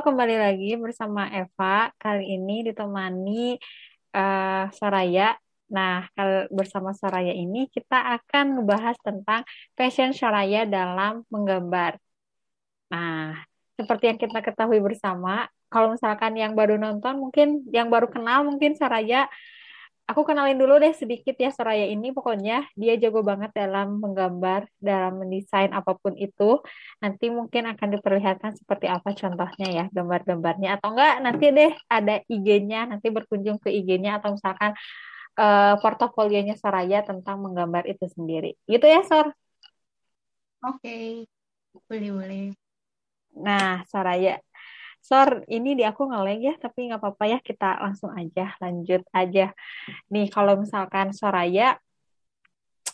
kembali lagi bersama Eva. Kali ini ditemani eh, Soraya. Nah, bersama Soraya ini kita akan membahas tentang passion Soraya dalam menggambar. Nah, seperti yang kita ketahui bersama, kalau misalkan yang baru nonton, mungkin yang baru kenal, mungkin Soraya Aku kenalin dulu deh sedikit ya Soraya ini pokoknya dia jago banget dalam menggambar, dalam mendesain apa pun itu. Nanti mungkin akan diperlihatkan seperti apa contohnya ya gambar-gambarnya atau enggak nanti deh ada IG-nya nanti berkunjung ke IG-nya atau misalkan eh, portofolionya Soraya tentang menggambar itu sendiri. Gitu ya Sor. Oke, boleh boleh. Nah, Soraya, Sor, ini di aku ngeleng ya, tapi nggak apa-apa ya, kita langsung aja, lanjut aja. Nih, kalau misalkan Soraya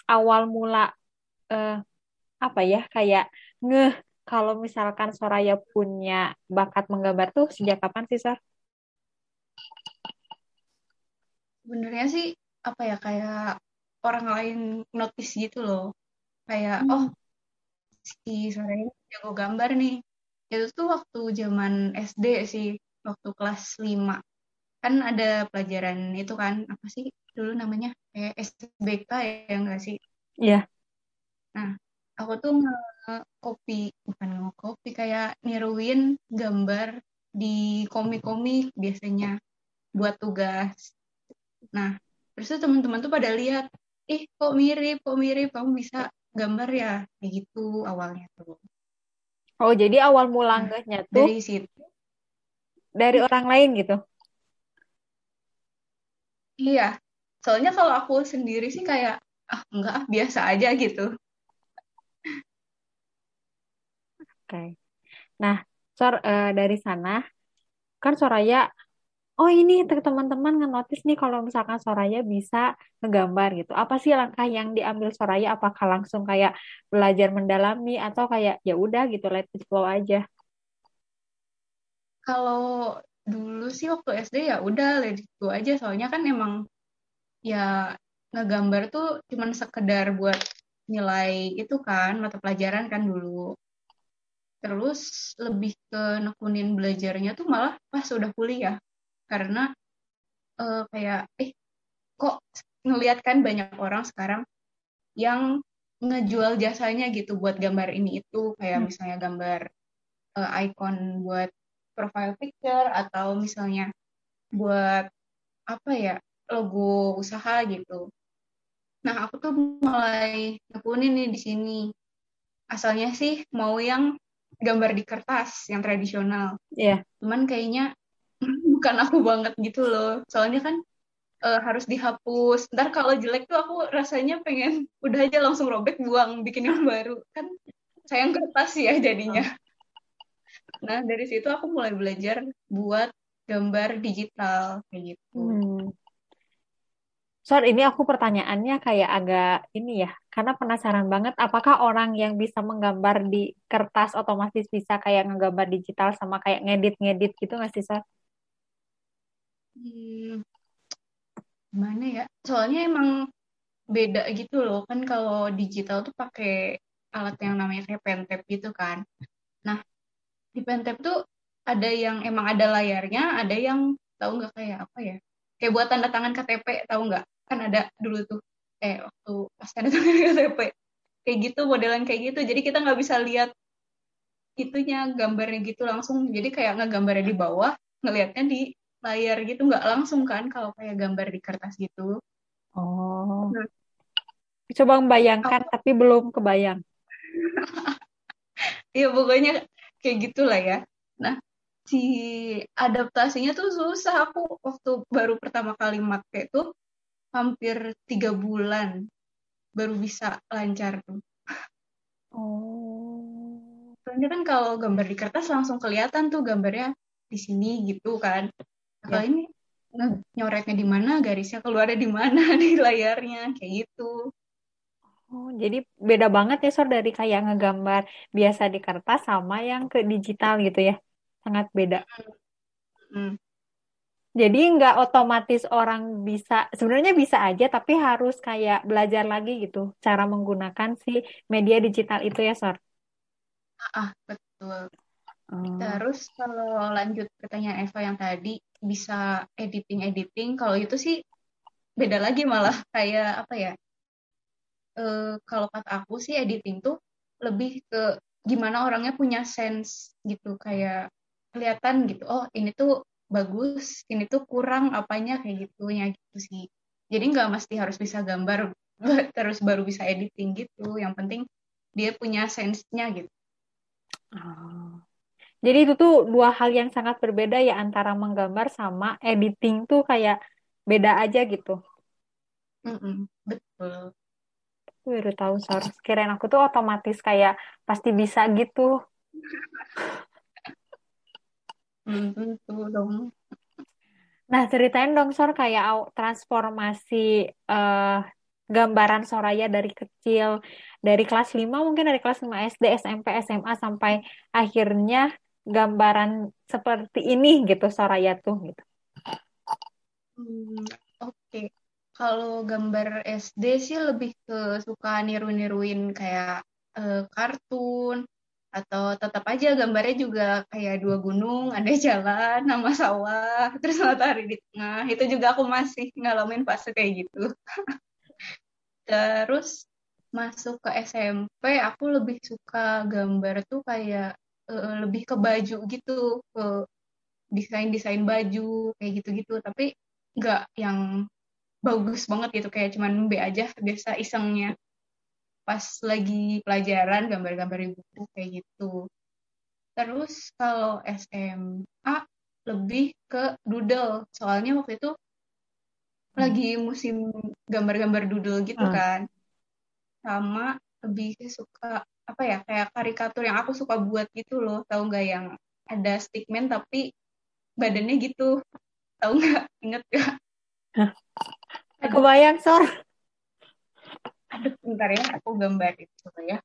awal mula eh, apa ya kayak ngeh kalau misalkan Soraya punya bakat menggambar tuh sejak kapan sih Sor? Sebenarnya sih apa ya kayak orang lain notice gitu loh. Kayak oh Hmm. si sore ini jago gambar nih. Itu tuh waktu zaman SD sih, waktu kelas 5. Kan ada pelajaran itu kan apa sih dulu namanya kayak SBK ya enggak sih? Iya, Nah, aku tuh nge-copy bukan nge-copy kayak niruin gambar di komik-komik biasanya buat tugas. Nah, terus tuh teman-teman tuh pada lihat, ih kok mirip, kok mirip, kamu bisa gambar ya, kayak gitu awalnya tuh. Oh, jadi awal mula Nah, ngehnya tuh dari situ, dari orang lain gitu. iya. Soalnya kalau aku sendiri sih kayak, ah enggak, ah, biasa aja gitu. Oke. Nah, Sor eh, dari sana kan Soraya Oh ini teman-teman ngenotis nih kalau misalkan Soraya bisa ngegambar gitu. Apa sih langkah yang diambil Soraya? Apakah langsung kayak belajar mendalami atau kayak ya udah gitu let it flow aja? Kalau dulu sih waktu SD ya udah let it go aja, soalnya kan emang ya ngegambar tuh cuman sekedar buat nilai itu kan, mata pelajaran kan dulu. Terus lebih ke nekunin belajarnya tuh malah pas udah kuliah. Karena eh, kayak, eh kok ngelihat kan banyak orang sekarang yang ngejual jasanya gitu buat gambar ini itu. Kayak Hmm. misalnya gambar eh, icon buat profile picture atau misalnya buat apa ya, logo usaha gitu. Nah, aku tuh mulai nekunin nih di sini. Asalnya sih mau yang gambar di kertas, yang tradisional. Iya. Cuman kayaknya bukan aku banget gitu loh. Soalnya kan eh, harus dihapus. Ntar kalau jelek tuh aku rasanya pengen udah aja langsung robek buang, bikin yang baru. Kan sayang kertas ya jadinya. Nah, dari situ aku mulai belajar buat gambar digital kayak gitu. Hmm. Sor, ini aku pertanyaannya kayak agak ini ya, karena penasaran banget apakah orang yang bisa menggambar di kertas otomatis bisa kayak ngegambar digital sama kayak ngedit-ngedit gitu nggak sih, Sor? Gimana ya? Soalnya emang beda gitu loh. Kan kalau digital tuh pakai alat yang namanya kayak pentap gitu kan. Nah, di pentap tuh ada yang emang ada layarnya, ada yang tahu nggak kayak apa ya? Kayak buat tanda tangan KTP, tahu nggak? Kan ada dulu tuh, eh waktu pas tanda tangan KTP. Kayak gitu, modelan kayak gitu. Jadi kita nggak bisa lihat itunya, gambarnya gitu langsung. Jadi kayak ngegambarnya di bawah, ngelihatnya di layar gitu. Nggak langsung kan kalau kayak gambar di kertas gitu. Oh, Nah, coba membayangkan aku, tapi belum kebayang. ya pokoknya kayak gitulah ya. Nah, si adaptasinya tuh susah. Aku waktu baru pertama kali make tuh hampir tiga bulan baru bisa lancar tuh. Oh. Soalnya kan kalau gambar di kertas langsung kelihatan tuh gambarnya di sini gitu kan. Ya. ini nyoretnya di mana, garisnya keluarnya di mana di layarnya kayak gitu. Oh, jadi beda banget ya, Sor, dari kayak ngegambar biasa di kertas sama yang ke digital gitu ya. Sangat beda. Hmm. Jadi nggak otomatis orang bisa, sebenarnya bisa aja, tapi harus kayak belajar lagi gitu, cara menggunakan si media digital itu ya, Sor. Ah, betul. Oh. Terus kalau lanjut pertanyaan Eva yang tadi bisa editing editing, kalau itu sih beda lagi malah kayak apa ya? E, kalau kata aku sih editing tuh lebih ke gimana orangnya punya sense gitu kayak kelihatan gitu. Oh ini tuh bagus, ini tuh kurang apanya kayak gitu ya gitu sih. Jadi nggak mesti harus bisa gambar terus baru bisa editing gitu. Yang penting dia punya sense-nya gitu. Oh. Jadi itu tuh dua hal yang sangat berbeda ya antara menggambar sama editing tuh kayak beda aja gitu. Mm -mm, betul. Baru tahu Sor. Kirain aku tuh otomatis kayak pasti bisa gitu. Tentu dong. Nah, ceritain dong Sor kayak transformasi uh, gambaran Soraya dari kecil, dari kelas 5 mungkin dari kelas 5 SD, SMP, SMA sampai akhirnya gambaran seperti ini gitu Soraya tuh gitu. Hmm, Oke, okay. kalau gambar SD sih lebih ke suka niru-niruin kayak uh, kartun atau tetap aja gambarnya juga kayak dua gunung, ada jalan, nama sawah, terus matahari di tengah. Itu juga aku masih ngalamin fase kayak gitu. Terus masuk ke SMP, aku lebih suka gambar tuh kayak uh, lebih ke baju gitu, ke desain-desain baju kayak gitu-gitu. Tapi nggak yang bagus banget gitu, kayak cuman B aja biasa isengnya. Pas lagi pelajaran gambar-gambar di buku kayak gitu. Terus kalau SMA lebih ke doodle, soalnya waktu itu lagi musim gambar-gambar doodle gitu hmm. kan sama lebih suka apa ya kayak karikatur yang aku suka buat gitu loh. Tahu nggak yang ada stickman tapi badannya gitu. Tahu nggak? Inget gak aku bayang sor. Aduh bentar ya. Aku gambar itu ya.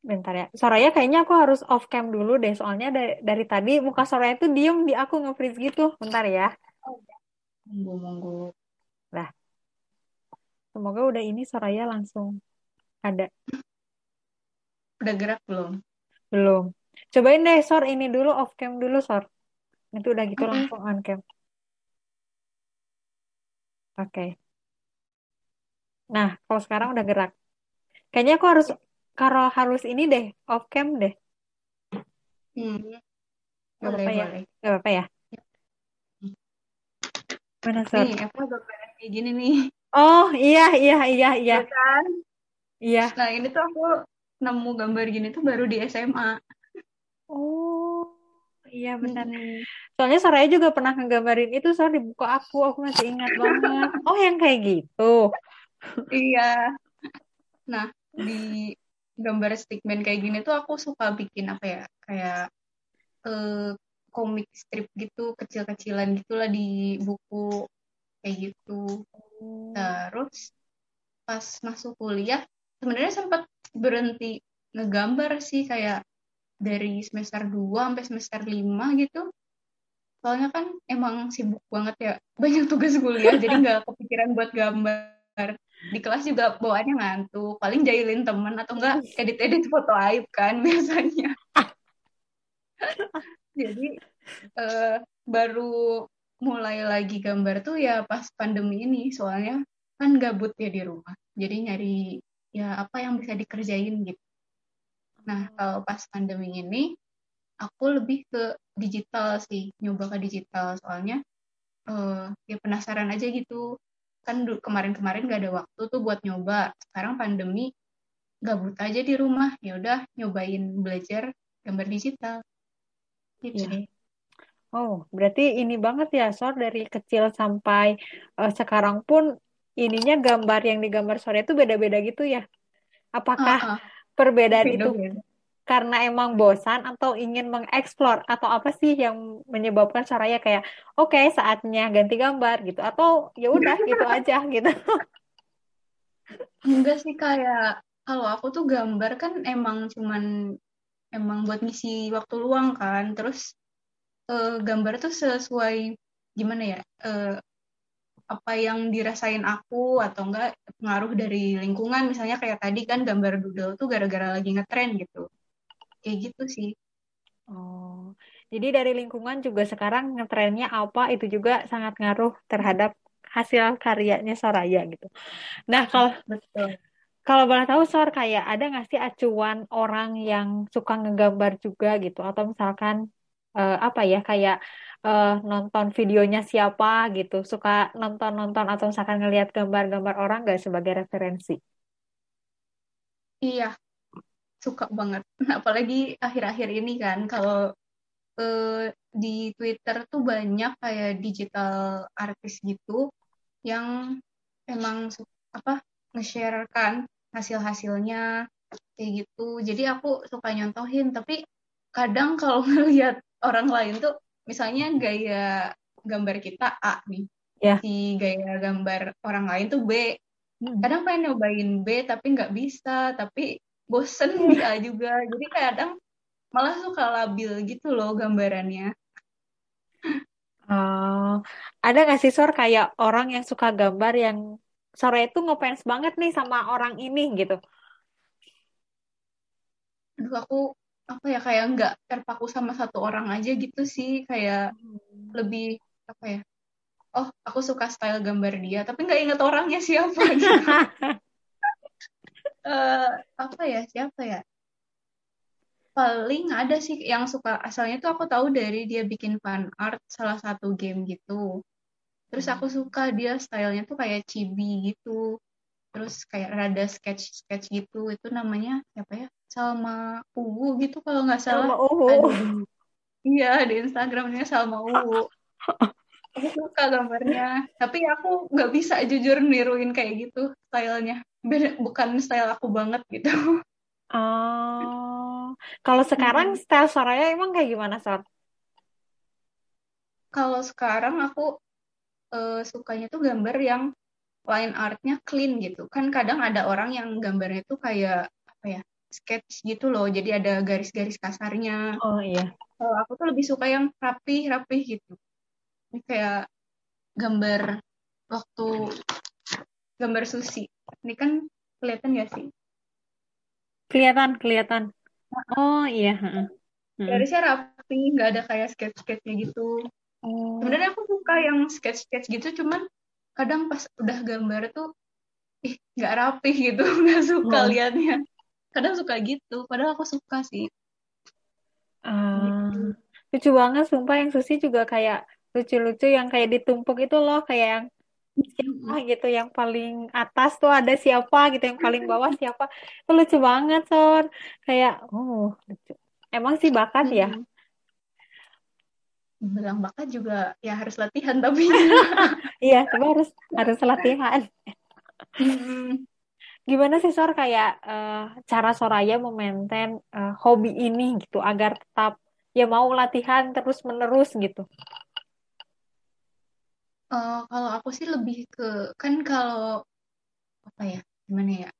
Bentar ya. Soraya kayaknya aku harus off cam dulu deh. Soalnya dari, dari tadi muka Soraya itu diem di aku nge-freeze gitu. Bentar ya. Oh, ya. Monggo, monggo. Lah. Semoga udah ini Soraya langsung ada. Udah gerak belum? Belum. Cobain deh Sor ini dulu off cam dulu Sor. Itu udah gitu mm -hmm. langsung on cam. Oke. Okay. Nah, kalau sekarang udah gerak. Kayaknya aku harus kalau harus ini deh, off cam deh. Hmm. Gak apa-apa ya. Gak apa-apa ya. Mana Nih, aku gambar kayak gini nih. Oh, iya, iya, iya, iya. Iya kan? Iya. Nah, ini tuh aku nemu gambar gini tuh baru di SMA. Oh, iya benar. Hmm. Soalnya Soraya juga pernah ngegambarin itu soal di buku aku, aku masih ingat banget. Oh, yang kayak gitu. iya. Nah, di gambar stickman kayak gini tuh aku suka bikin apa ya? Kayak eh, komik strip gitu kecil-kecilan gitulah di buku kayak gitu hmm. terus pas masuk kuliah sebenarnya sempat berhenti ngegambar sih kayak dari semester 2 sampai semester 5 gitu. Soalnya kan emang sibuk banget ya banyak tugas kuliah jadi nggak kepikiran buat gambar. Di kelas juga bawaannya ngantuk paling jahilin temen atau enggak edit-edit foto aib kan biasanya. Jadi uh, baru mulai lagi gambar tuh ya pas pandemi ini soalnya kan gabut ya di rumah. Jadi nyari ya apa yang bisa dikerjain gitu. Nah kalau pas pandemi ini aku lebih ke digital sih nyoba ke digital. Soalnya uh, ya penasaran aja gitu. Kan kemarin-kemarin gak ada waktu tuh buat nyoba. Sekarang pandemi gabut aja di rumah. Ya udah nyobain belajar gambar digital. Gitu. Ya. Oh, berarti ini banget ya, Sor, dari kecil sampai uh, sekarang pun ininya gambar yang digambar sore itu beda-beda gitu ya. Apakah uh, uh. perbedaan beda, itu karena emang bosan atau ingin mengeksplor atau apa sih yang menyebabkan caranya kayak oke okay, saatnya ganti gambar gitu atau ya udah gitu aja gitu. Enggak sih kayak kalau aku tuh gambar kan emang cuman emang buat ngisi waktu luang kan. Terus uh, gambar tuh sesuai gimana ya uh, apa yang dirasain aku atau enggak pengaruh dari lingkungan misalnya kayak tadi kan gambar doodle tuh gara-gara lagi ngetren gitu kayak gitu sih Oh, jadi dari lingkungan juga sekarang ngetrennya apa itu juga sangat ngaruh terhadap hasil karyanya Soraya gitu. Nah, kalau Betul. kalau boleh tahu Sor kayak ada nggak sih acuan orang yang suka ngegambar juga gitu atau misalkan eh, apa ya kayak eh, nonton videonya siapa gitu, suka nonton-nonton atau misalkan ngelihat gambar-gambar orang nggak sebagai referensi? Iya, suka banget. Apalagi akhir-akhir ini kan, kalau eh, di Twitter tuh banyak kayak digital artis gitu yang emang apa nge-share kan hasil-hasilnya kayak gitu. Jadi aku suka nyontohin, tapi kadang kalau ngelihat orang lain tuh misalnya gaya gambar kita A nih, Ya. si gaya gambar orang lain tuh B. Hmm. Kadang pengen nyobain B tapi nggak bisa, tapi bosen di A juga. Jadi kadang malah suka labil gitu loh gambarannya. Oh, ada nggak sih Sor kayak orang yang suka gambar yang sore itu ngefans banget nih sama orang ini gitu? Aduh aku apa ya kayak nggak terpaku sama satu orang aja gitu sih, kayak lebih apa ya? Oh, aku suka style gambar dia, tapi nggak inget orangnya siapa gitu. Eh, apa ya? Siapa ya? Paling ada sih yang suka asalnya tuh aku tahu dari dia bikin fan art salah satu game gitu. Terus aku suka dia stylenya tuh kayak chibi gitu. Terus kayak rada sketch-sketch gitu. Itu namanya siapa ya? Salma Uwu gitu kalau nggak salah. Sama Uwu. Ada iya di Instagramnya Salma Uwu. Aku suka gambarnya. Tapi aku nggak bisa jujur niruin kayak gitu stylenya. Beda, bukan style aku banget gitu. Oh, kalau sekarang Hmm. style Soraya emang kayak gimana Sor? Kalau sekarang aku eh, sukanya tuh gambar yang line artnya clean gitu. Kan kadang ada orang yang gambarnya tuh kayak ya sketch gitu loh. Jadi ada garis-garis kasarnya. Oh iya. Kalau aku tuh lebih suka yang rapih-rapih gitu. Ini kayak gambar waktu gambar sushi. Ini kan kelihatan gak sih? Kelihatan, kelihatan. Oh iya. heeh. Hmm. Garisnya rapi, nggak ada kayak sketch-sketchnya gitu. Oh. Sebenarnya aku suka yang sketch-sketch gitu, cuman kadang pas udah gambar tuh ih nggak rapih gitu, nggak suka Hmm. liatnya. Kadang suka gitu, padahal aku suka sih. Ah, lucu banget, sumpah yang sushi juga kayak lucu-lucu yang kayak ditumpuk itu loh, kayak yang siapa gitu, yang paling atas tuh ada siapa gitu, yang paling bawah siapa. Itu lucu banget, Sor. Kayak, oh, lucu. Emang sih bakat ya? Bilang bakat juga ya harus latihan tapi. Iya, tapi harus harus latihan. Gimana sih Sor kayak eh, cara Soraya memaintain eh, hobi ini gitu agar tetap ya mau latihan terus menerus gitu. Eh, kalau aku sih lebih ke kan kalau apa ya gimana ya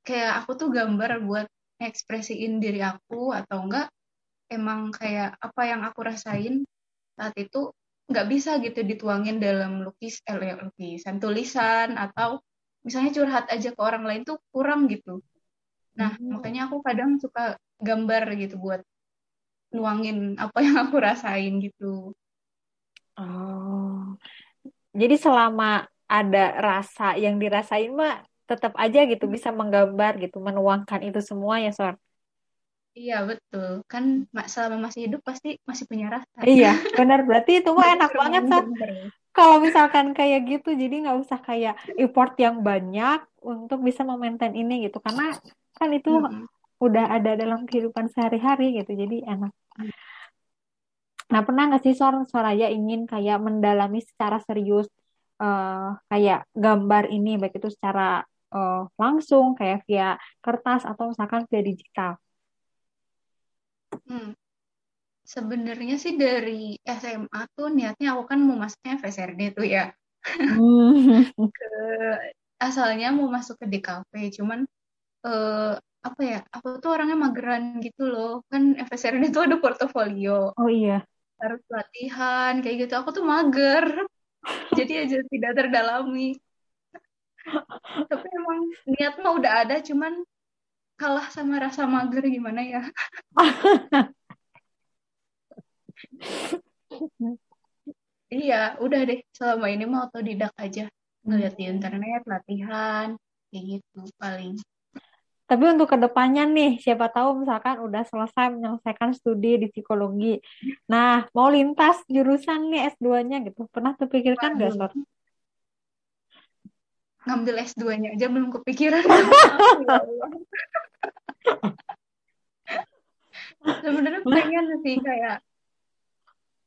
kayak aku tuh gambar buat ekspresiin diri aku atau enggak emang kayak apa yang aku rasain saat itu nggak bisa gitu dituangin dalam lukis eh, lukisan tulisan atau misalnya curhat aja ke orang lain tuh kurang gitu. Nah Hmm. makanya aku kadang suka gambar gitu buat nuangin apa yang aku rasain gitu. Oh, jadi selama ada rasa yang dirasain mah tetap aja gitu bisa menggambar gitu, menuangkan itu semua ya Sor. iya betul. Kan ma- selama masih hidup pasti masih punya rasa. Iya, benar. Berarti itu mah enak banget Sor. Kalau misalkan kayak gitu, jadi nggak usah kayak effort yang banyak untuk bisa memaintain ini gitu, karena kan itu Mm-mm. udah ada dalam kehidupan sehari-hari gitu, jadi enak. Nah, pernah nggak sih Sor, Soraya ingin kayak mendalami secara serius eh, kayak gambar ini, baik itu secara eh, langsung kayak via kertas atau misalkan via digital? Hmm. Sebenarnya sih dari SMA tuh niatnya aku kan mau masuknya FSRD tuh ya. Hmm. Ke asalnya mau masuk ke DKV, cuman eh, apa ya? Aku tuh orangnya mageran gitu loh. Kan FSRD tuh ada portofolio, Oh iya. harus latihan kayak gitu. Aku tuh mager. Jadi aja tidak terdalami. Tapi emang niat mah udah ada, cuman kalah sama rasa mager gimana ya? iya udah deh selama ini mau otodidak aja ngeliat di internet latihan kayak gitu paling Tapi untuk ke depannya nih, siapa tahu misalkan udah selesai menyelesaikan studi di psikologi. Nah, mau lintas jurusan nih S2-nya gitu. Pernah terpikirkan nggak, Sor? ngambil S2-nya aja belum kepikiran Ya sebenarnya pengen sih kayak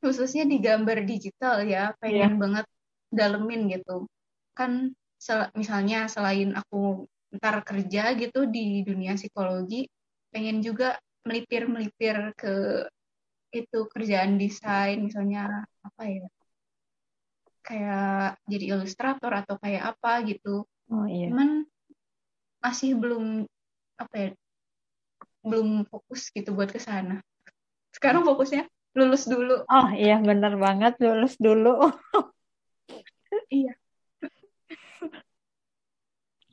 khususnya di gambar digital ya pengen banget dalemin gitu. Kan sel- misalnya selain aku ntar kerja gitu di dunia psikologi pengen juga melipir-melipir ke itu kerjaan desain misalnya apa ya kayak jadi ilustrator atau kayak apa gitu. Oh iya. cuman masih belum apa ya belum fokus gitu buat ke sana. Sekarang fokusnya lulus dulu Oh iya, bener banget. Lulus dulu. iya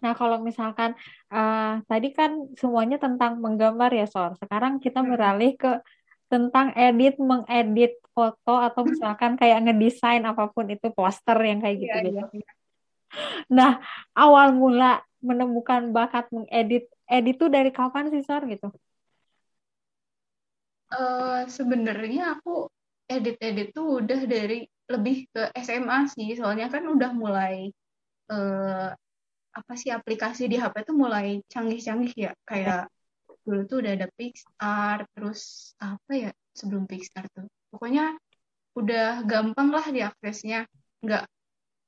Nah, kalau misalkan eh, tadi kan semuanya tentang menggambar ya, Sor. Sekarang kita beralih ke tentang edit, mengedit foto atau misalkan kayak ngedesain apa pun itu poster yang kayak iya gitu-gitu. iya iya. Nah, awal mula menemukan bakat mengedit, edit tuh dari kapan sih, Sor gitu? Eh, sebenarnya aku edit-edit tuh udah dari lebih ke SMA sih. Soalnya kan udah mulai eh, apa sih aplikasi di HP tuh mulai canggih-canggih ya. Kayak dulu tuh udah ada Pixar terus apa ya sebelum Pixar tuh. Pokoknya udah gampang lah diaksesnya. Nggak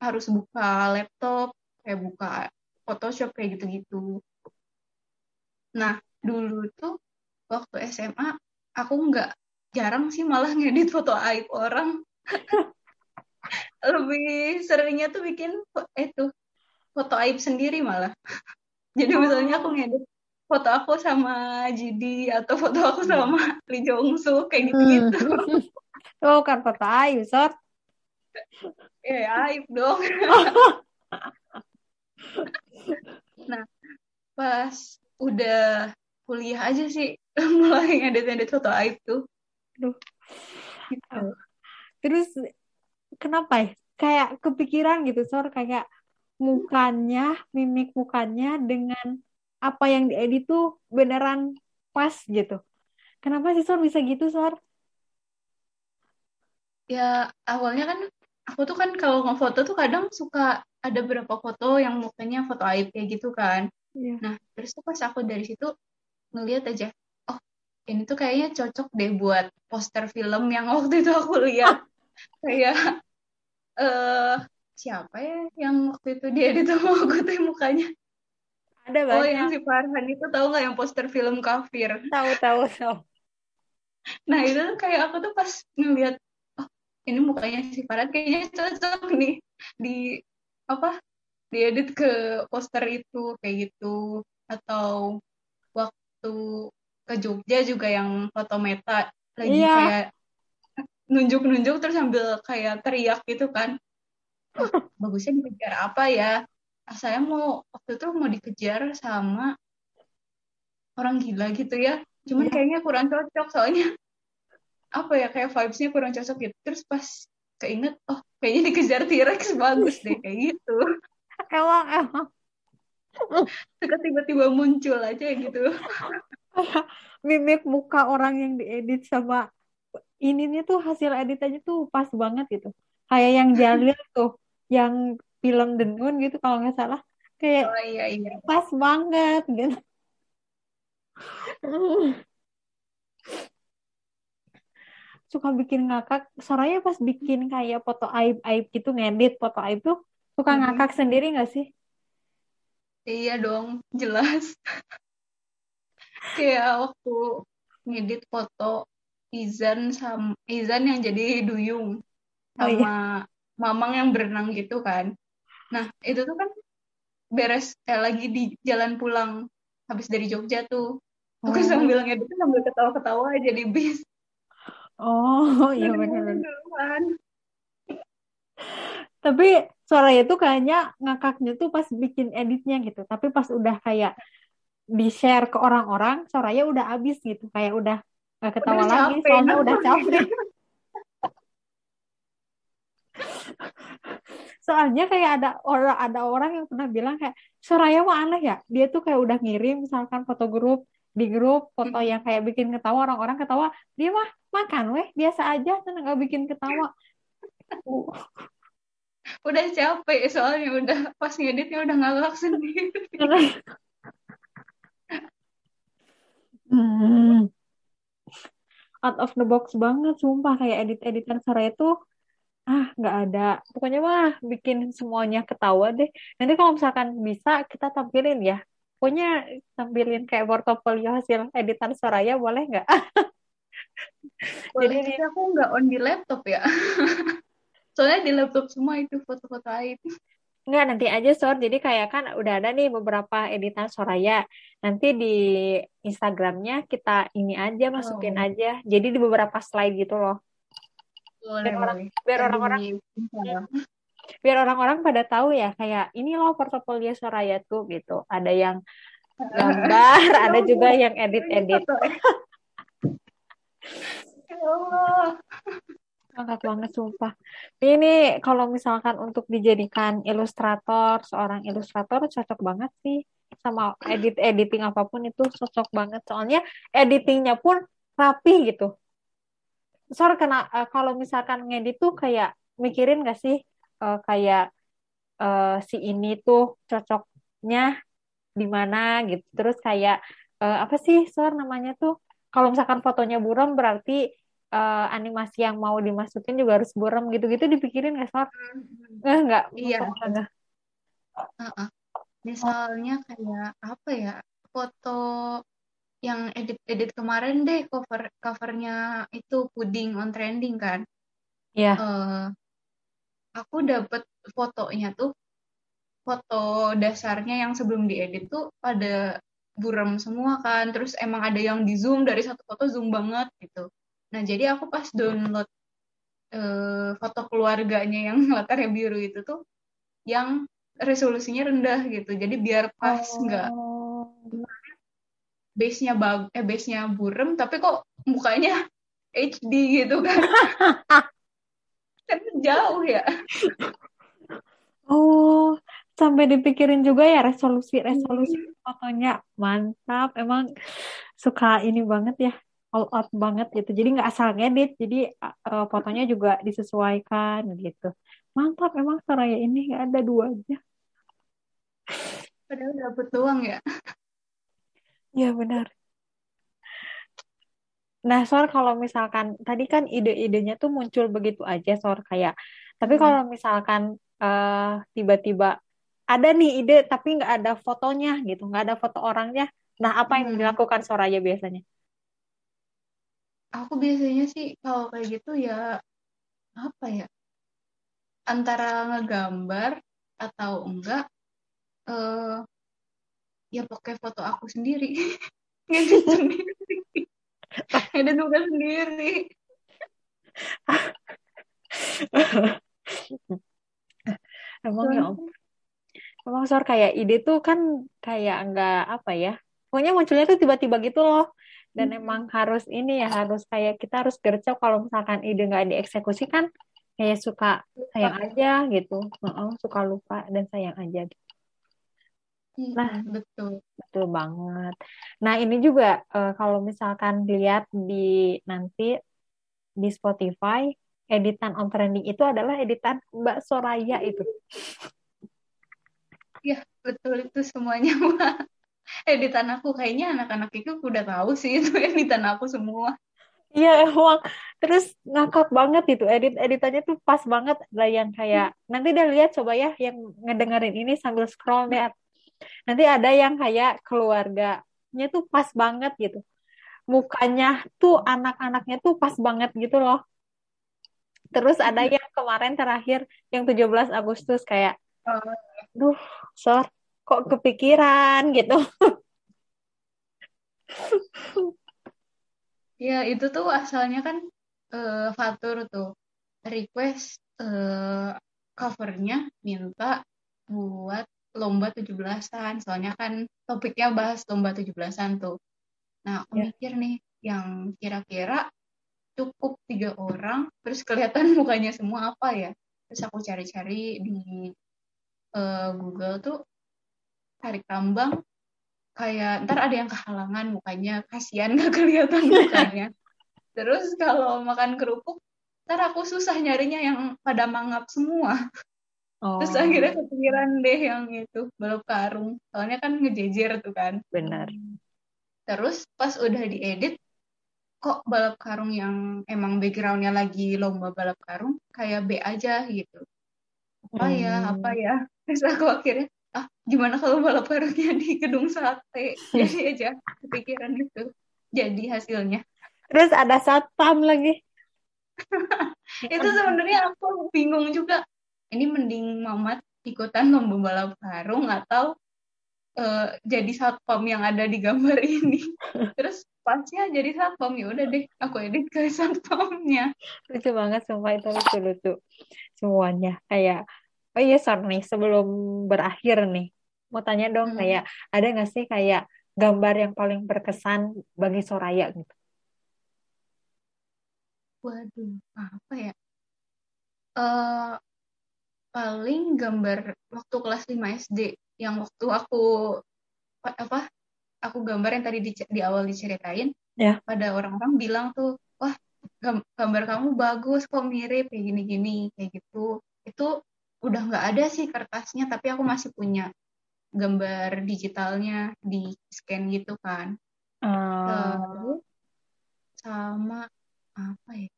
harus buka laptop kayak buka Photoshop kayak gitu-gitu. Nah dulu tuh waktu SMA aku nggak jarang sih malah ngedit foto aib orang lebih seringnya tuh bikin itu foto aib sendiri malah jadi misalnya aku Oh. ngedit foto aku sama Jidi atau foto aku Iya. sama Lee Jong Suk kayak Hmm. gitu-gitu Oh, kan foto Ayu, Sor. eh aib dong nah pas udah kuliah aja sih mulai ngedit-ngedit foto aib tuh Aduh. gitu Terus kenapa ya? Kayak kepikiran gitu, Sor, kayak mukanya, mimik mukanya dengan apa yang diedit tuh beneran pas gitu. Kenapa sih, Sor, bisa gitu, Sor? ya awalnya kan aku tuh kan kalau ngefoto tuh kadang suka ada beberapa foto yang mukanya foto aib kayak gitu kan Iya. nah terus tuh pas aku dari situ ngeliat aja ini tuh kayaknya cocok deh buat poster film yang waktu itu aku lihat. Kayak eh siapa ya yang waktu itu dia di sama aku tuh mukanya. Ada oh yang banyak. si Farhan itu tahu nggak yang poster film kafir? Tahu, tahu, tahu. nah itu tuh kayak aku tuh pas ngeliat oh ini mukanya si Farhan kayaknya cocok nih. Di apa diedit ke poster itu kayak gitu. Atau waktu ke Jogja juga yang foto meta lagi Iya. kayak nunjuk-nunjuk terus sambil kayak teriak gitu kan. Oh, bagusnya dikejar apa ya? Ah, saya mau waktu itu mau dikejar sama orang gila gitu ya. Cuman Iya. kayaknya kurang cocok soalnya. Apa ya kayak vibes-nya kurang cocok gitu. Terus pas keinget oh kayaknya dikejar T-Rex bagus deh kayak gitu. Emang, emang. Tiba-tiba muncul aja gitu Kayak mimik muka orang yang diedit sama ininya tuh hasil editannya tuh pas banget gitu. Kayak yang Jalil tuh, yang film Denun gitu kalau nggak salah. Kayak oh iya iya pas banget gitu. Suka bikin ngakak. Soraya pas bikin kayak foto aib-aib gitu, ngedit foto aib tuh suka Mhm. ngakak sendiri nggak sih? iya dong jelas kayak waktu ngedit foto Izan sama Izan yang jadi Duyung Oh iya. sama Mamang yang berenang gitu kan nah itu tuh kan beres eh, lagi di jalan pulang habis dari Jogja tuh aku Oh, sambil ngedit sambil ketawa-ketawa aja di bis oh iya duluan. Tapi Soraya tuh kayaknya ngakaknya tuh pas bikin editnya gitu. Tapi pas udah kayak di share ke orang-orang Soraya udah abis gitu. Kayak udah gak ketawa udah lagi capek. soalnya udah capek. Soalnya kayak ada orang ada orang yang pernah bilang kayak Soraya mah aneh ya? Dia tuh kayak udah ngirim misalkan foto grup di grup foto yang kayak bikin ketawa orang-orang ketawa. Dia mah makan weh biasa aja tenang nggak bikin ketawa? Udah capek soalnya udah pas ngeditnya udah ngalak sendiri. hmm. out of the box banget sumpah. Kayak edit-editan Soraya tuh ah nggak ada. Pokoknya mah bikin semuanya ketawa deh. Nanti kalau misalkan bisa kita tampilin ya. Pokoknya tampilin kayak portofolio hasil editan Soraya boleh nggak? Jadi aku nggak on di laptop ya. Soalnya di laptop semua itu foto-foto aib Enggak, nanti aja Sor. Jadi kayak kan udah ada nih beberapa editan Soraya. Nanti di Instagramnya kita ini aja masukin oh. aja. Jadi di beberapa slide gitu loh boleh, biar orang biar orang-orang biar orang-orang pada tahu ya kayak ini loh portofolio Soraya tuh gitu ada yang gambar ada juga yang edit-edit ya Allah Angkat banget sumpah. Ini kalau misalkan untuk dijadikan ilustrator, seorang ilustrator cocok banget sih sama edit editing apa pun itu cocok banget. Soalnya editingnya pun rapi gitu sorry kena uh, kalau misalkan ngedit tuh kayak mikirin gak sih uh, kayak uh, si ini tuh cocoknya di mana gitu terus kayak uh, apa sih sor namanya tuh kalau misalkan fotonya buram berarti uh, animasi yang mau dimasukin juga harus buram gitu-gitu dipikirin gak sor hmm. nggak nggak iya enggak. Uh -uh. misalnya kayak apa ya foto yang edit-edit kemarin deh cover covernya itu puding on trending kan. Iya. Yeah. Uh, aku dapat fotonya tuh foto dasarnya yang sebelum diedit tuh pada buram semua kan. Terus emang ada yang di zoom dari satu foto zoom banget gitu. Nah jadi aku pas download uh, foto keluarganya yang latarnya biru itu tuh yang resolusinya rendah gitu. Jadi biar pas nggak oh. base-nya bag eh base-nya burem tapi kok mukanya HD gitu kan. Kan jauh ya. Oh sampai dipikirin juga ya resolusi resolusi hmm. fotonya. Mantap emang suka ini banget ya all out banget gitu jadi nggak asal ngedit jadi uh, fotonya juga disesuaikan gitu mantap emang Soraya ini nggak ada dua aja padahal dapet doang ya Iya benar. Nah, Sor, kalau misalkan tadi kan ide-idenya tuh muncul begitu aja, Sor, kayak. Tapi hmm. kalau misalkan uh, tiba-tiba ada nih ide tapi nggak ada fotonya gitu, nggak ada foto orangnya. Nah, apa yang hmm. dilakukan Soraya biasanya? Aku biasanya sih kalau kayak gitu ya apa ya? Antara ngegambar atau enggak uh, ya pakai foto aku sendiri. Ngedit sendiri. Ngedit sendiri. Emang ya emang sor kayak ide tuh kan kayak enggak apa ya pokoknya munculnya tuh tiba-tiba gitu loh dan emang harus ini ya harus kayak kita harus gercep kalau misalkan ide nggak dieksekusi kan kayak suka sayang aja gitu uh -uh, suka lupa dan sayang aja gitu Nah, betul. Betul banget. Nah, ini juga uh, kalau misalkan dilihat di nanti di Spotify, editan on trending itu adalah editan Mbak Soraya itu. Ya, betul itu semuanya. editan aku kayaknya anak-anak itu udah tahu sih itu editan aku semua. Iya emang. Terus ngakak banget itu edit editannya tuh pas banget. Lah yang kayak nanti udah lihat coba ya yang ngedengerin ini sambil scroll deh nanti ada yang kayak keluarganya tuh pas banget gitu. Mukanya tuh anak-anaknya tuh pas banget gitu loh. Terus ada hmm. yang kemarin terakhir yang 17 Agustus kayak oh. duh sor kok kepikiran gitu ya itu tuh asalnya kan uh, Fatur tuh request uh, covernya minta buat lomba 17-an. Soalnya kan topiknya bahas lomba 17-an tuh. Nah, aku yeah. mikir nih yang kira-kira cukup tiga orang, terus kelihatan mukanya semua apa ya? terus aku cari-cari di uh, Google tuh tarik tambang kayak ntar ada yang kehalangan mukanya kasihan gak kelihatan mukanya. Terus kalau makan kerupuk ntar aku susah nyarinya yang pada mangap semua. Oh. terus akhirnya kepikiran deh yang itu balap karung. Soalnya kan ngejejer tuh kan. Benar. Terus pas udah diedit kok balap karung yang emang backgroundnya lagi lomba balap karung kayak B aja gitu. Apa hmm. ya apa ya? Terus aku akhirnya ah gimana kalau balap karungnya di gedung sate? Jadi aja kepikiran itu. Jadi hasilnya. Terus ada satpam lagi. Itu sebenarnya aku bingung juga. Ini mending Mamat ikutan lomba balap karung atau uh, jadi satpam yang ada di gambar ini. Terus pasnya jadi satpam. Ya udah deh aku edit ke satpamnya. Lucu banget sumpah itu lucu lucu semuanya. Kayak oh iya Sor nih sebelum berakhir nih mau tanya dong hmm. kayak ada nggak sih kayak gambar yang paling berkesan bagi Soraya gitu waduh apa ya uh, paling gambar waktu kelas 5 SD yang waktu aku apa aku gambar yang tadi di, di awal diceritain ya. pada orang-orang bilang tuh wah gambar kamu bagus kok mirip kayak gini-gini kayak gitu itu udah nggak ada sih kertasnya tapi aku masih punya gambar digitalnya di scan gitu kan uh. sama apa ya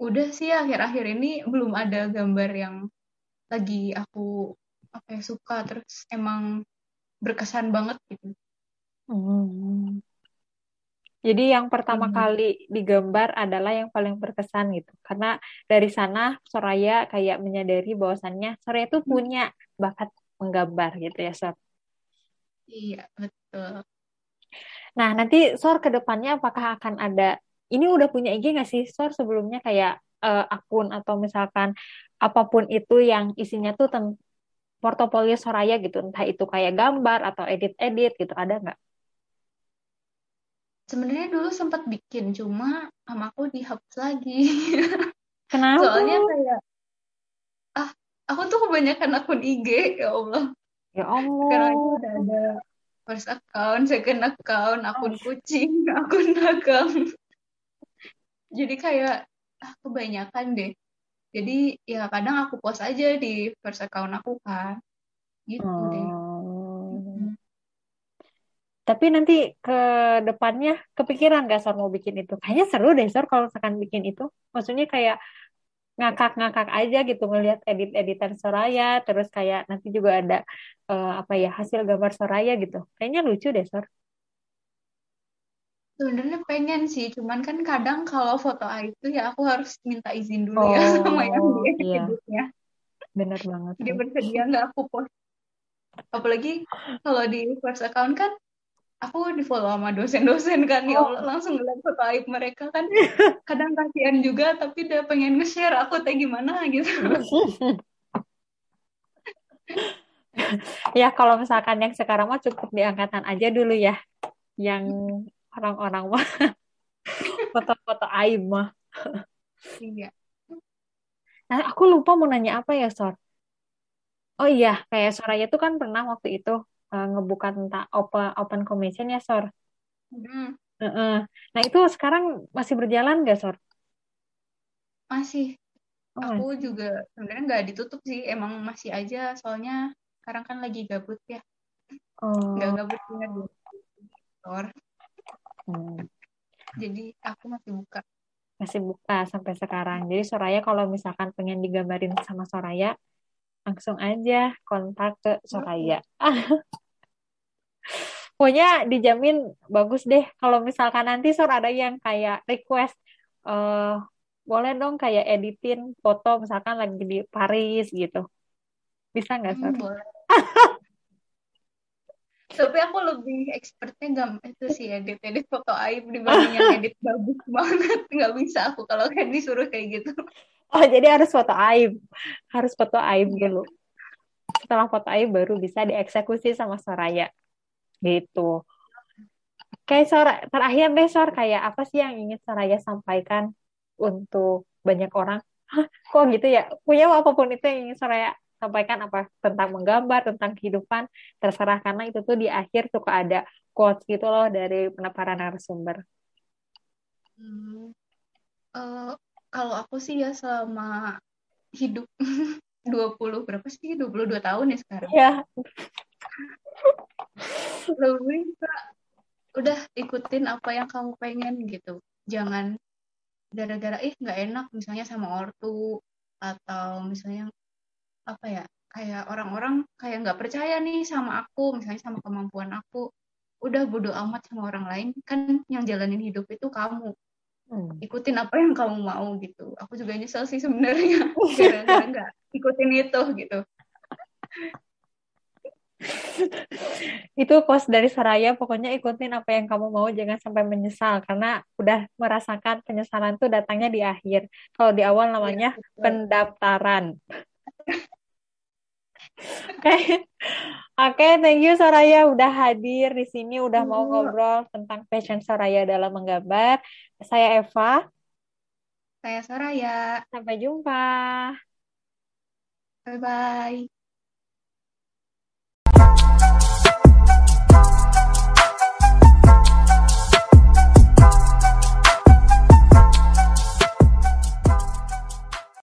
udah sih akhir-akhir ini belum ada gambar yang lagi aku apa ya suka terus emang berkesan banget gitu. Hmm. Jadi yang pertama hmm. kali digambar adalah yang paling berkesan gitu. Karena dari sana Soraya kayak menyadari bahwasannya Soraya itu hmm. punya bakat menggambar gitu ya Sor. Iya betul. Nah nanti Sor ke depannya apakah akan ada ini udah punya IG nggak sih Sor sebelumnya kayak uh, akun atau misalkan apa pun itu yang isinya tuh portofolio Soraya gitu, entah itu kayak gambar atau edit-edit gitu, ada nggak? Sebenarnya dulu sempat bikin, cuma sama aku dihapus lagi. Kenapa? Soalnya kayak, ah, aku tuh kebanyakan akun IG, ya Allah. Ya Allah. Karena udah ada first account, second account, akun kucing, akun dagang. Jadi kayak, ah, kebanyakan deh jadi ya kadang aku post aja di first account aku kan gitu oh. deh. Tapi nanti ke depannya kepikiran gak Sor mau bikin itu kayaknya seru deh Sor kalau misalkan bikin itu maksudnya kayak ngakak-ngakak aja gitu ngelihat edit-editan Soraya terus kayak nanti juga ada uh, apa ya hasil gambar Soraya gitu kayaknya lucu deh Sor Sebenarnya pengen sih, cuman kan kadang kalau foto itu ya aku harus minta izin dulu ya oh, sama yang dia iya. editnya. Benar banget. Dia bersedia nggak aku post. Apalagi kalau di first account kan aku di follow sama dosen-dosen kan. Ya oh. Allah langsung ngeliat foto aib mereka kan. Kadang kasihan juga tapi dia pengen nge-share aku teh gimana gitu. Ya kalau misalkan yang sekarang mah cukup di angkatan aja dulu ya. Yang orang-orang mah. Foto-foto aib mah. Iya. Nah aku lupa mau nanya apa ya Sor? Oh iya kayak Soraya tuh kan pernah waktu itu uh, ngebuka tentang open open commission ya Sor hmm. uh -uh. nah itu sekarang masih berjalan gak Sor masih oh, aku masih. juga sebenarnya nggak ditutup sih emang masih aja soalnya sekarang kan lagi gabut ya oh. nggak gabut ya di Hmm. Jadi aku masih buka. Masih buka sampai sekarang. Jadi Soraya kalau misalkan pengen digambarin sama Soraya, langsung aja kontak ke Soraya. Pokoknya dijamin bagus deh. Kalau misalkan nanti Sor ada yang kayak request, uh, boleh dong kayak editin foto misalkan lagi di Paris gitu. Bisa nggak Sor? Hmm, boleh. tapi aku lebih expertnya gak itu sih edit edit foto aib dibanding yang edit bagus banget nggak bisa aku kalau kayak disuruh kayak gitu oh jadi harus foto aib. Harus foto aib dulu. Setelah foto aib baru bisa dieksekusi sama Soraya. Gitu. Kayak Sor terakhir deh Sor. Kayak apa sih yang ingin Soraya sampaikan untuk banyak orang? Kok gitu ya? Punya apa pun itu yang ingin Soraya sampaikan apa tentang menggambar tentang kehidupan terserah. Karena itu tuh di akhir suka ada quotes gitu loh dari para narasumber. Hmm. uh, kalau aku sih ya selama hidup 20 berapa sih? 22 tahun ya sekarang. Ya. Lebih udah ikutin apa yang kamu pengen gitu. Jangan gara-gara ih nggak enak misalnya sama ortu atau misalnya apa ya kayak orang-orang kayak nggak percaya nih sama aku misalnya sama kemampuan aku. Udah bodo amat sama orang lain kan yang jalanin hidup itu kamu hmm. ikutin apa yang kamu mau gitu. Aku juga nyesel sih sebenarnya. Gara-gara nggak ikutin itu gitu. Itu kos dari Saraya pokoknya ikutin apa yang kamu mau jangan sampai menyesal. Karena udah merasakan penyesalan tuh datangnya di akhir. Kalau di awal namanya ya, pendaftaran Oke, okay. okay, thank you Soraya udah hadir di sini, udah mau ngobrol tentang passion Soraya dalam menggambar. Saya Eva. Saya Soraya. Sampai jumpa. Bye bye.